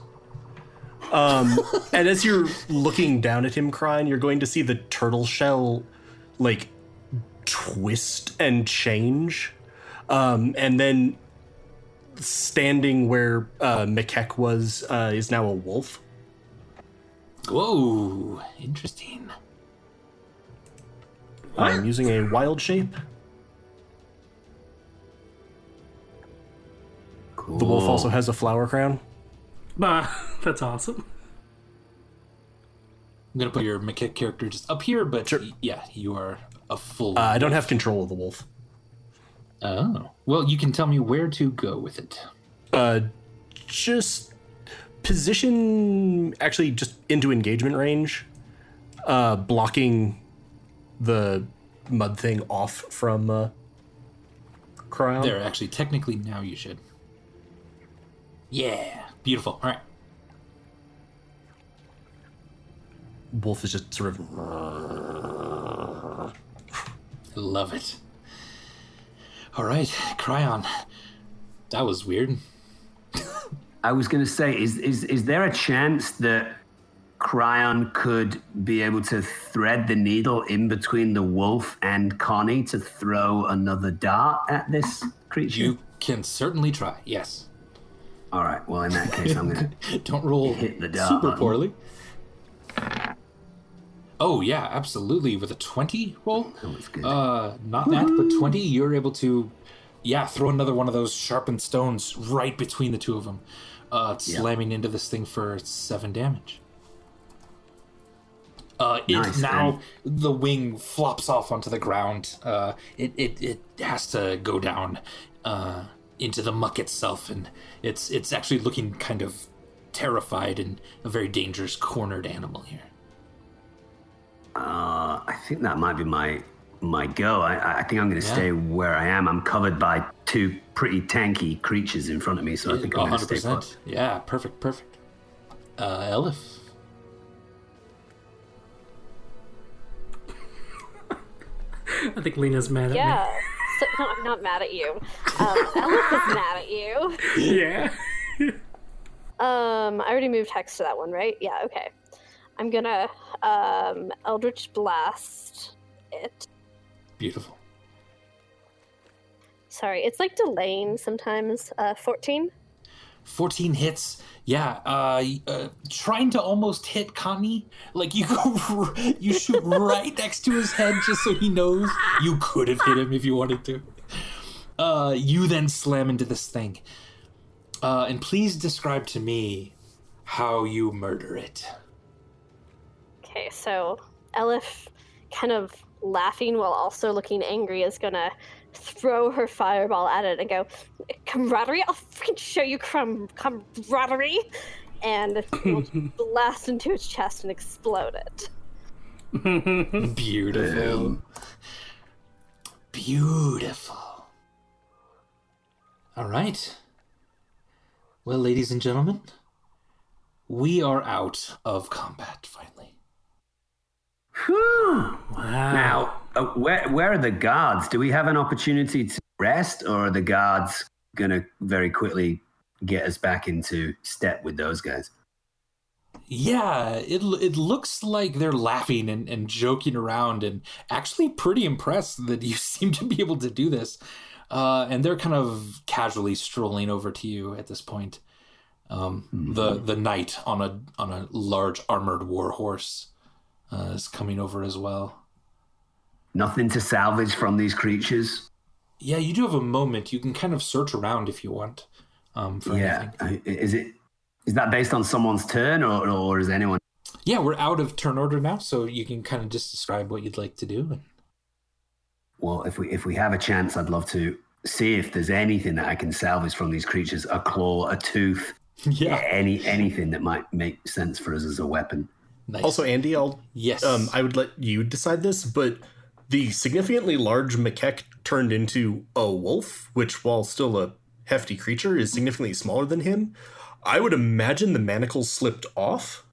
Um, [laughs] and as you're looking down at him crying, you're going to see the turtle shell like twist and change. Um, and then standing where uh, Mikek was uh, is now a wolf. Whoa, interesting. I'm using a wild shape. Cool. The wolf also has a flower crown. Bah, [laughs] that's awesome. I'm gonna put your McKeck character just up here, but y- yeah, you are a full. Uh, I don't have control of the wolf. oh, well, you can tell me where to go with it. Uh, just position actually just into engagement range, uh, blocking the mud thing off from uh, Cryon. There, actually, technically, now you should. Yeah, beautiful. All right. Wolf is just sort of Love it. All right, Cryon. That was weird. I was going to say, is is is there a chance that Cryon could be able to thread the needle in between the wolf and Connie to throw another dart at this creature? You can certainly try. Yes. All right. Well, in that case, I'm gonna. [laughs] Don't roll Hit the super button. poorly. Oh yeah, absolutely. With a twenty roll, That was good. uh, not that, but twenty, you're able to, yeah, throw another one of those sharpened stones right between the two of them, uh, slamming into this thing for seven damage. Uh, it Nice, now the wing flops off onto the ground. Uh, it, it it has to go down uh, into the muck itself, and it's it's actually looking kind of terrified and a very dangerous cornered animal here. Uh, I think that might be my my go. I, I think I'm going to Yeah. stay where I am. I'm covered by two pretty tanky creatures in front of me, so I think I'm going to stay put. Yeah, perfect, perfect. Uh, Elif. [laughs] I think Lena's mad at me. Yeah. So, no, [laughs] I'm not mad at you. Um, Elif is mad at you. [laughs] Yeah. Um, I already moved hex to that one, right? Yeah, okay. I'm gonna um Eldritch Blast it. Beautiful. Sorry, it's like delaying sometimes. Uh, 14. 14 hits. Yeah, uh, uh, trying to almost hit Connie. Like you [laughs] go, you shoot right next to his head just so he knows you could have hit him if you wanted to. Uh, you then slam into this thing. Uh, and please describe to me how you murder it. Okay, so Elif, kind of laughing while also looking angry, is gonna throw her fireball at it and go, camaraderie? I'll freaking show you cram- camaraderie! And will [laughs] blast into its chest and explode it. [laughs] Beautiful. Beautiful. All right. Well, ladies and gentlemen, we are out of combat finally. Whew. Wow. Now, uh, where where are the guards? Do we have an opportunity to rest, or are the guards going to very quickly get us back into step with those guys? Yeah, it it looks like they're laughing and, and joking around and actually pretty impressed that you [laughs] seem to be able to do this. Uh, and they're kind of casually strolling over to you at this point. Um, The the knight on a on a large armored war horse uh, is coming over as well. Nothing to salvage from these creatures. Yeah, you do have a moment. You can kind of search around if you want um, for Yeah, anything. Is it is that based on someone's turn, or or is anyone? Yeah, we're out of turn order now, so you can kind of just describe what you'd like to do. Well, if we if we have a chance, I'd love to see if there's anything that I can salvage from these creatures: a claw, a tooth, [laughs] yeah, any anything that might make sense for us as a weapon. nice. Also, Andy, I'll yes. um, I would let you decide this, but the significantly large macaque turned into a wolf, which, while still a hefty creature, is significantly smaller than him. I would imagine the manacles slipped off.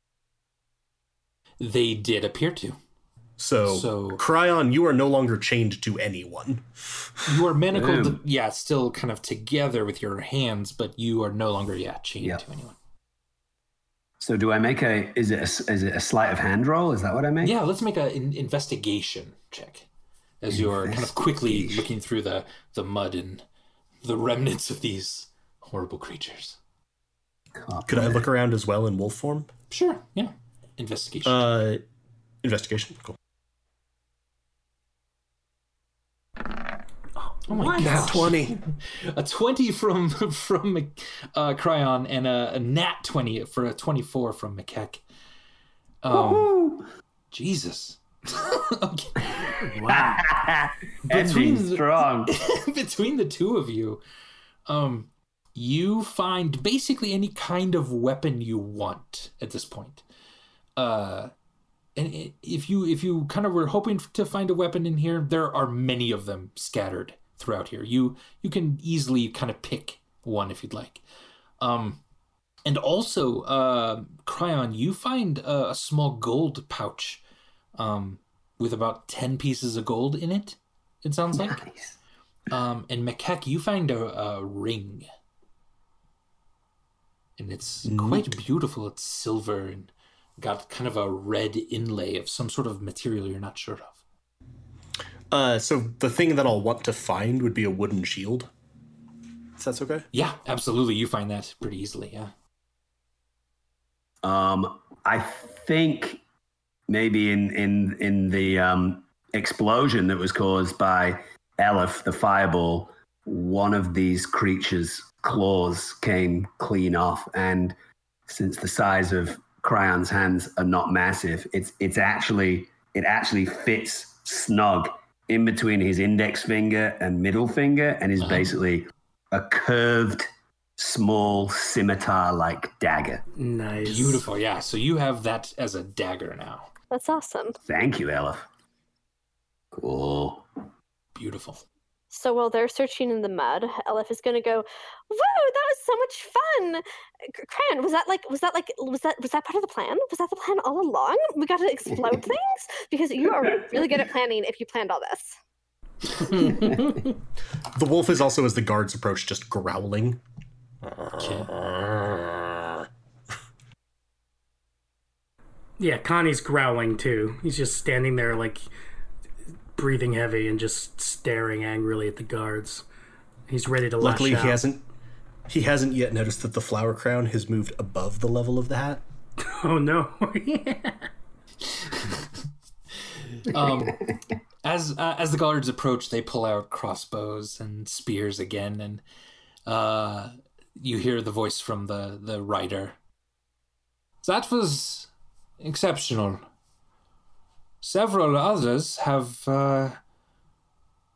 They did appear to. So, So- Cryon, you are no longer chained to anyone. You are manacled, Boom. yeah, still kind of together with your hands, but you are no longer, yeah, chained Yeah. to anyone. So, do I make a? Is it a, is it a sleight of hand roll? Is that what I make? Yeah, let's make an investigation check as you are kind of quickly looking through the, the mud and the remnants of these horrible creatures. Could I look around as well in wolf form? Sure, yeah. Investigation. Uh, investigation. Cool. Oh my Nat god. 20. a 20 from [laughs] from uh, Cryon and a, a nat 20 for a 24 from McKeck. Um, Jesus. [laughs] okay. [laughs] Ending Between the- strong. Between the two of you, um, you find basically any kind of weapon you want at this point. Uh, and if you if you kind of were hoping to find a weapon in here, there are many of them scattered throughout here. You you can easily kind of pick one if you'd like. Um, and also, uh, Cryon, you find a, a small gold pouch, um, with about ten pieces of gold in it. It sounds like. Um, and McKeck, you find a, a ring. and it's quite beautiful. It's silver and got kind of a red inlay of some sort of material you're not sure of. Uh, so the thing that I'll want to find would be a wooden shield. If that's okay. Yeah, absolutely. You find that pretty easily. Yeah. Um, I think maybe in in in the um, explosion that was caused by Elif, the fireball, one of these creatures' claws came clean off, and since the size of Cryon's hands are not massive, it's it's actually it actually fits snug in between his index finger and middle finger, and is uh-huh. basically a curved, small scimitar-like dagger. Nice. Beautiful. Yeah. So you have that as a dagger now. That's awesome. Thank you, Elif. Cool. Beautiful. So while they're searching in the mud, Elif is gonna go, "Whoa, that was so much fun!" C- Cran, was that like, was that like, was that was that part of the plan? Was that the plan all along? We got to explode [laughs] things because you are really good at planning. If you planned all this, [laughs] The wolf is also, as the guards approach, just growling. Yeah, Connie's growling too. He's just standing there, like breathing heavy and just staring angrily at the guards. He's ready to lash Luckily, out. he hasn't. He hasn't yet noticed that the flower crown has moved above the level of the hat. [laughs] Oh no! [laughs] Um, as uh, as the guards approach, they pull out crossbows and spears again, and uh, you hear the voice from the the rider. That was exceptional. Several others have uh,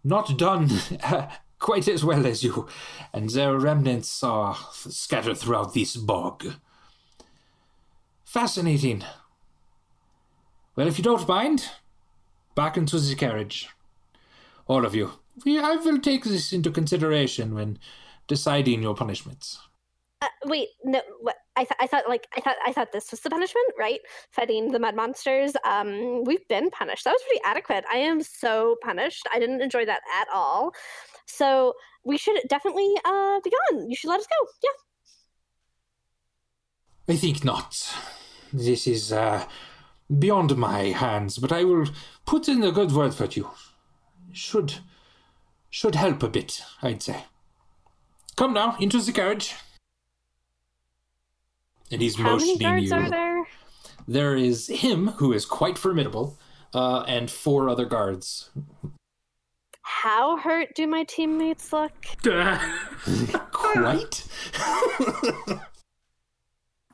not done [laughs] quite as well as you, and their remnants are scattered throughout this bog. Fascinating. Well, if you don't mind, back into the carriage. All of you. We, I will take this into consideration when deciding your punishments. uh, wait, no, what? I, th- I thought like I thought I thought this was the punishment, right? Fighting the mud monsters. Um, we've been punished. That was pretty adequate. I am so punished. I didn't enjoy that at all. So we should definitely uh be gone. You should let us go. Yeah. I think not. This is uh, beyond my hands, but I will put in a good word for you. Should should help a bit, I'd say. Come now, into the carriage. And he's How many motioning guards you. are there? There is him, who is quite formidable, uh, and four other guards. How hurt do my teammates look? [laughs] Quite? [laughs]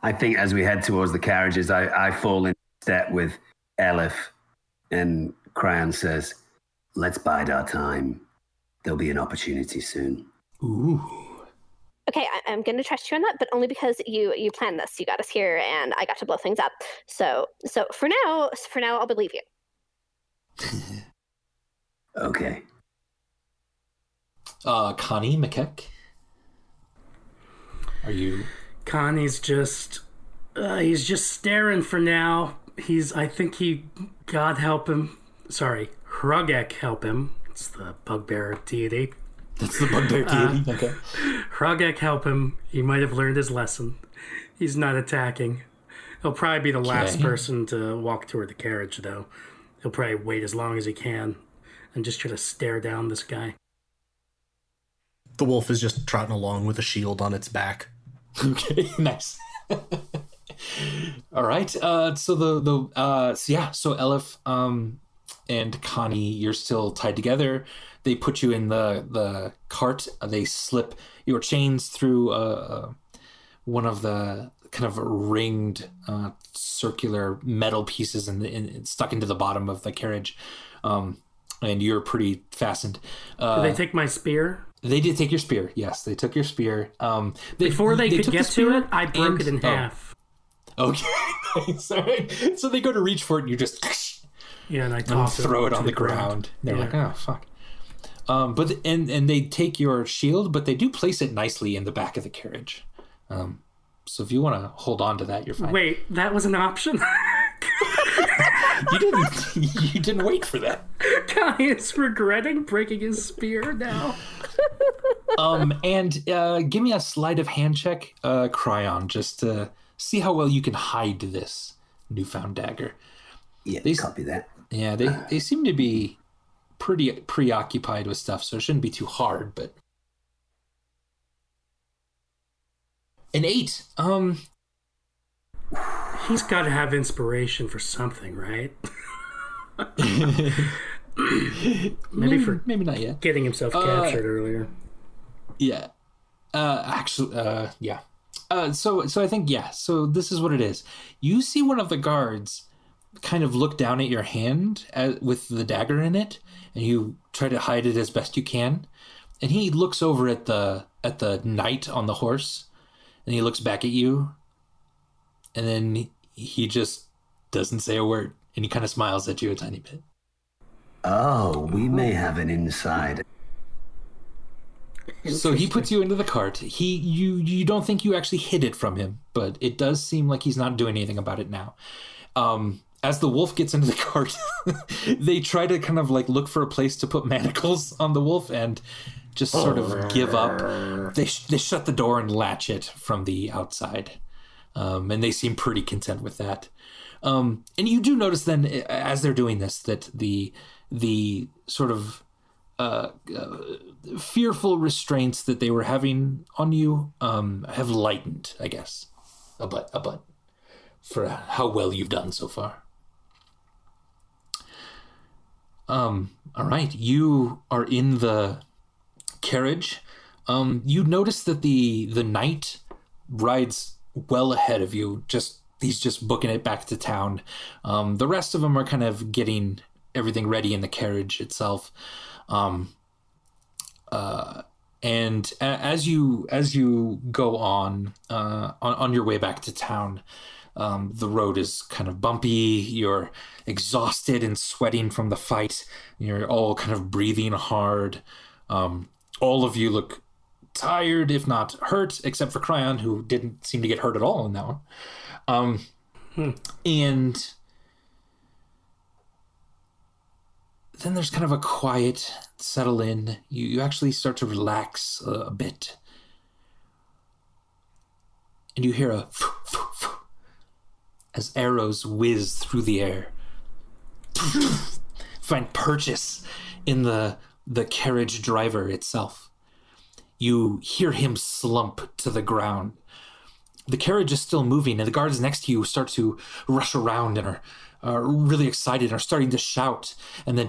I think as we head towards the carriages, I, I fall in step with Elif, and Cryon says, Let's bide our time. There'll be an opportunity soon. Ooh. Okay, I- I'm gonna trust you on that, but only because you you planned this. You got us here, and I got to blow things up. So so for now, for now, I'll believe you. [laughs] Okay. Uh, Connie McKeck? Are you. Connie's just uh, he's just staring for now. He's I think he God help him. Sorry, Hruggek help him. It's the bugbear deity. That's the bugbear deity? okay. Hruggek help him. He might have learned his lesson. He's not attacking. He'll probably be the last Okay. person to walk toward the carriage, though. He'll probably wait as long as he can and just try to stare down this guy. The wolf is just trotting along with a shield on its back. Okay, [laughs] nice. [laughs] All right. Uh, so the the uh, so yeah. So Elif um, and Connie, you're still tied together. They put you in the the cart. They slip your chains through uh, one of the kind of ringed uh, circular metal pieces and, and stuck into the bottom of the carriage. Um, and you're pretty fastened. Uh, Did they take my spear? they did take your spear. Yes, they took your spear. Um, they, Before they, could took the get to it, I broke and- it in oh, half. Okay. [laughs] Sorry. So they go to reach for it and you just Yeah, and I and throw it to on the ground. They're Yeah. like, oh fuck. Um, but and and they take your shield, but they do place it nicely in the back of the carriage. Um, so if you want to hold on to that, you're fine. Wait, that was an option? [laughs] You didn't. [laughs] you didn't wait for that. Guy is regretting breaking his spear now. [laughs] Um, and uh, give me a sleight of hand check, uh, Cryon, just to see how well you can hide this newfound dagger. Yeah, These- copy that. Yeah, they they seem to be pretty preoccupied with stuff, so it shouldn't be too hard. But an eight. Um, He's got to have inspiration for something, right? [laughs] maybe for- maybe not yet. Getting himself Uh, captured earlier. Yeah. Uh actually uh yeah. Uh so so I think yeah. So this is what it is. You see one of the guards kind of look down at your hand as, with the dagger in it and you try to hide it as best you can. And he looks over at the at the knight on the horse and he looks back at you and then he just doesn't say a word and he kind of smiles at you a tiny bit. Oh, we may have an inside. So he puts you into the cart. He you you don't think you actually hid it from him, but it does seem like he's not doing anything about it now. Um as the wolf gets into the [laughs] cart, they try to kind of like look for a place to put [laughs] manacles on the wolf and just sort of give up. They sh- they shut the door and latch it from the outside. Um, and they seem pretty content with that. Um, and you do notice then, uh, as they're doing this, that the the sort of uh, uh, fearful restraints that they were having on you um, have lightened, I guess, a but a but for how well you've done so far. Um. All right, you are in the carriage. Um. You notice that the the knight rides well ahead of you. Just he's just booking it back to town. Um. The rest of them are kind of getting everything ready in the carriage itself. Um. Uh. And a- as you as you go on uh, on on your way back to town, um, the road is kind of bumpy. You're exhausted and sweating from the fight. You're all kind of breathing hard. Um, all of you look tired, if not hurt, except for Cryon, who didn't seem to get hurt at all in that one. Um, And then there's kind of a quiet settle in. You, you actually start to relax a, a bit. And you hear a as arrows whiz through the air. [laughs] Find purchase in the the carriage driver itself. You hear him slump to the ground. The carriage is still moving, and the guards next to you start to rush around and are, are really excited and are starting to shout. And then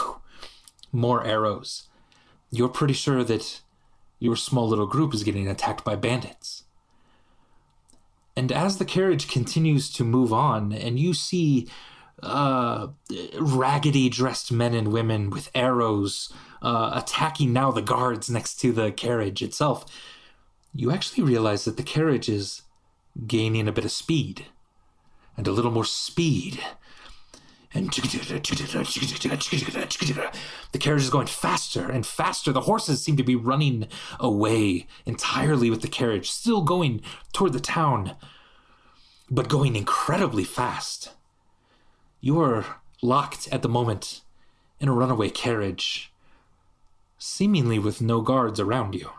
[laughs] more arrows. You're pretty sure that your small little group is getting attacked by bandits. And as the carriage continues to move on, and you see uh, raggedy dressed men and women with arrows uh, attacking now the guards next to the carriage itself, you actually realize that the carriage is gaining a bit of speed and a little more speed. And the carriage is going faster and faster. The horses seem to be running away entirely with the carriage, still going toward the town, but going incredibly fast. You are locked at the moment in a runaway carriage, seemingly with no guards around you.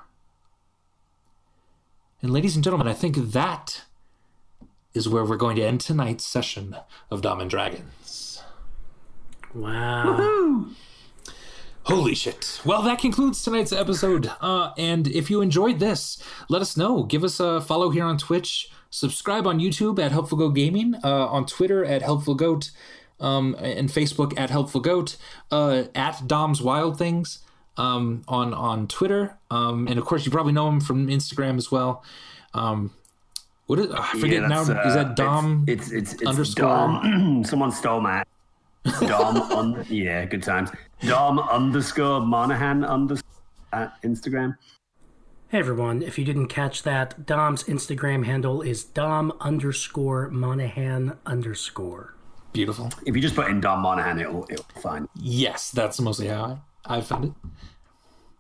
And, ladies and gentlemen, I think that is where we're going to end tonight's session of Dom and Dragons. Wow. Holy shit. Well, that concludes tonight's episode. Uh, and if you enjoyed this, let us know. Give us a follow here on Twitch. Subscribe on YouTube at Helpful Goat Gaming, uh, on Twitter at Helpful Goat, um, and Facebook at Helpful Goat, uh, at Dom's Wild Things um, on on Twitter, um, and of course you probably know him from Instagram as well. Um, what is I forget now? that's, is uh, that Dom? It's it's, it's, underscore- Dom. [clears throat] Someone stole my Dom. un, yeah, good times. Dom underscore Monahan underscore at Instagram. Hey everyone, if you didn't catch that, Dom's Instagram handle is Dom underscore Monahan underscore. Beautiful. If you just put in Dom Monahan, it'll it'll find. Yes, that's mostly how I, I found it.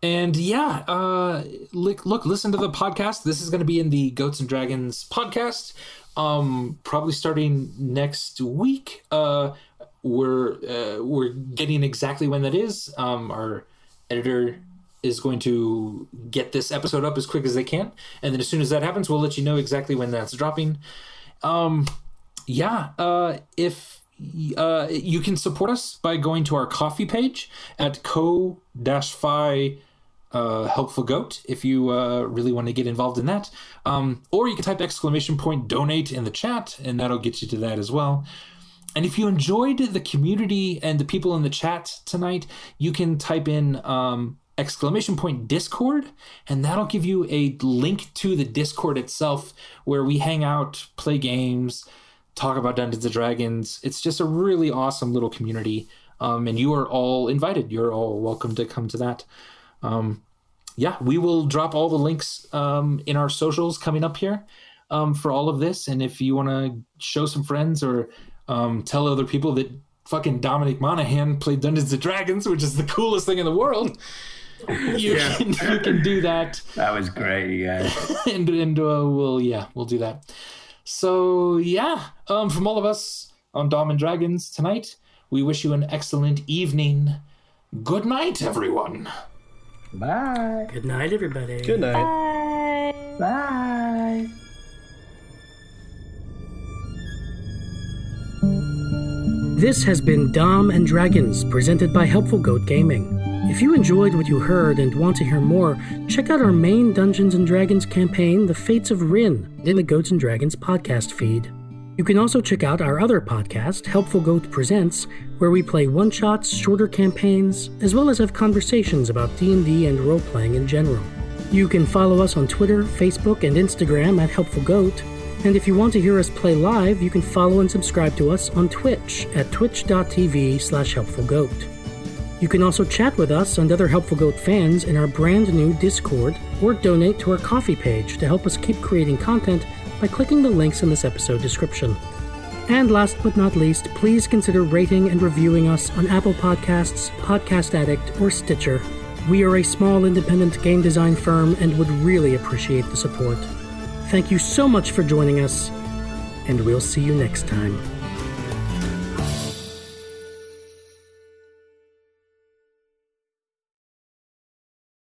And yeah, uh, look, look, listen to the podcast. This is going to be in the Goats and Dragons podcast. Um, probably starting next week. Uh, we're uh, we're getting exactly when that is. Um, our editor is going to get this episode up as quick as they can, and then as soon as that happens, we'll let you know exactly when that's dropping. Um, yeah, uh, if uh, you can support us by going to our coffee page at Ko-fi uh, helpful goat if you uh, really want to get involved in that um, or you can type exclamation point donate in the chat and that'll get you to that as well and if you enjoyed the community and the people in the chat tonight you can type in um, exclamation point discord and that'll give you a link to the discord itself where we hang out play games talk about dungeons and dragons. It's just a really awesome little community. Um, and you are all invited. You're all welcome to come to that. Um, yeah, we will drop all the links um, in our socials coming up here um, for all of this. And if you want to show some friends or um, tell other people that fucking Dominic Monaghan played Dungeons and Dragons, which is the coolest thing in the world, you Yeah. can you can do that. That was great, you guys. [laughs] and and uh, we'll yeah we'll do that. So yeah, um, from all of us on Dom and Dragons tonight, we wish you an excellent evening. Good night, everyone. Bye. Good night, everybody. Good night. Bye. Bye. This has been Dom and Dragons, presented by Helpful Goat Gaming. If you enjoyed what you heard and want to hear more, check out our main Dungeons and Dragons campaign, The Fates of Rin, in the Goats and Dragons podcast feed. You can also check out our other podcast, Helpful Goat Presents, where we play one-shots, shorter campaigns, as well as have conversations about D&D and role-playing in general. You can follow us on Twitter, Facebook, and Instagram at Helpful Goat, and if you want to hear us play live, you can follow and subscribe to us on Twitch at twitch.tv slash helpfulgoat. You can also chat with us and other Helpful Goat fans in our brand new Discord or donate to our Ko-fi page to help us keep creating content by clicking the links in this episode description. And last but not least, please consider rating and reviewing us on Apple Podcasts, Podcast Addict, or Stitcher. We are a small independent game design firm and would really appreciate the support. Thank you so much for joining us, and we'll see you next time.